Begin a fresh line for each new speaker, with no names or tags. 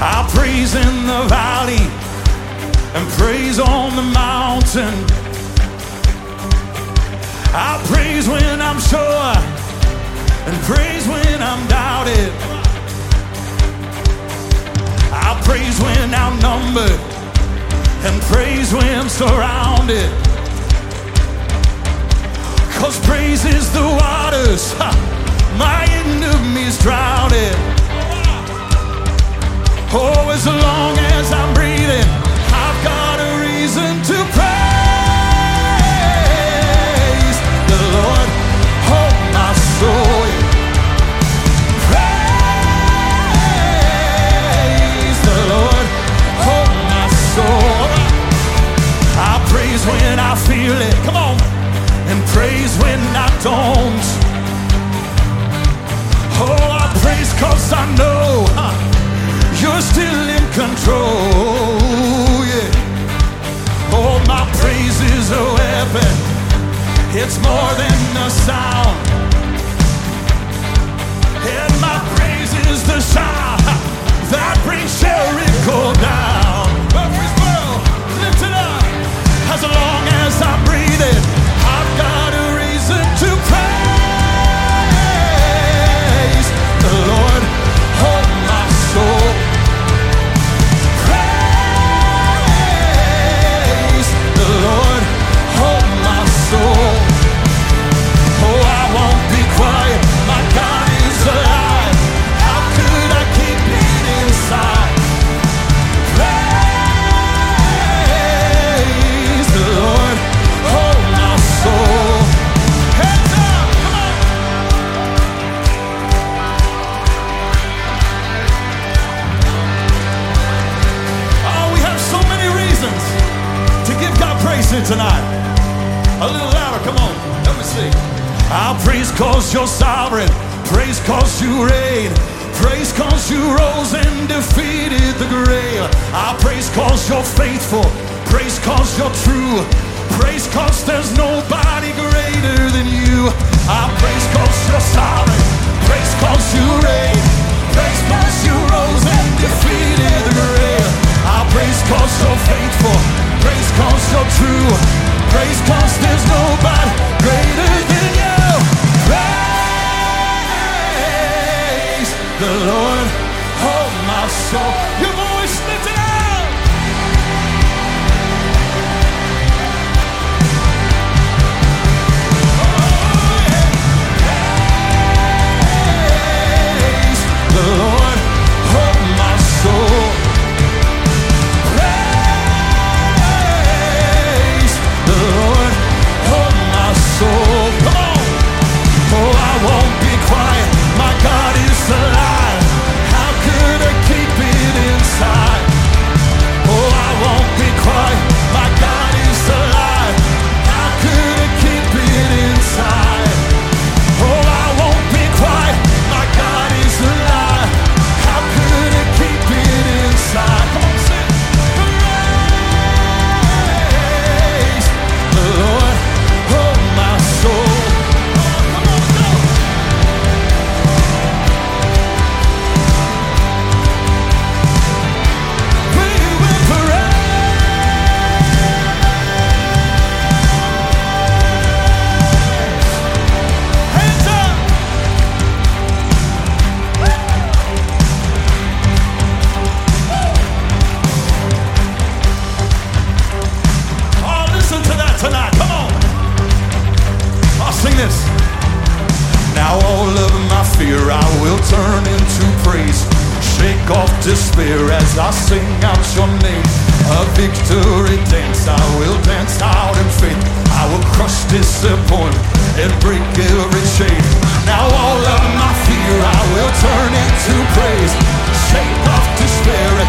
I'll praise in the valley and praise on the mountain. I'll praise when I'm sure and praise when I'm doubted. I'll praise when outnumbered and praise when surrounded. Cause praise is the waters my enemies drowned in. Oh, as long as I'm breathing, I've got a reason to praise the Lord. Oh, my soul. Praise the Lord. Oh, my soul. I praise when I feel it. Come on. And praise when I don't. Oh, I praise cause I know control. Yeah. Oh, my praise is a weapon. It's more than tonight. A little louder, come on. Let me see. I'll praise cause you're sovereign. Praise cause you reign. Praise cause you rose and defeated the grave. I'll praise cause you're faithful. Praise cause you're true. Praise cause there's nobody greater than you. I'll praise cause you're sovereign. Praise cause you reign. Praise cause you rose and defeated the grave. I'll praise cause you're faithful. Will turn into praise. Shake off despair as I sing out your name. A victory dance I will dance out in faith. I will crush disappointment and break every chain. Now all of my fear I will turn into praise. Shake off despair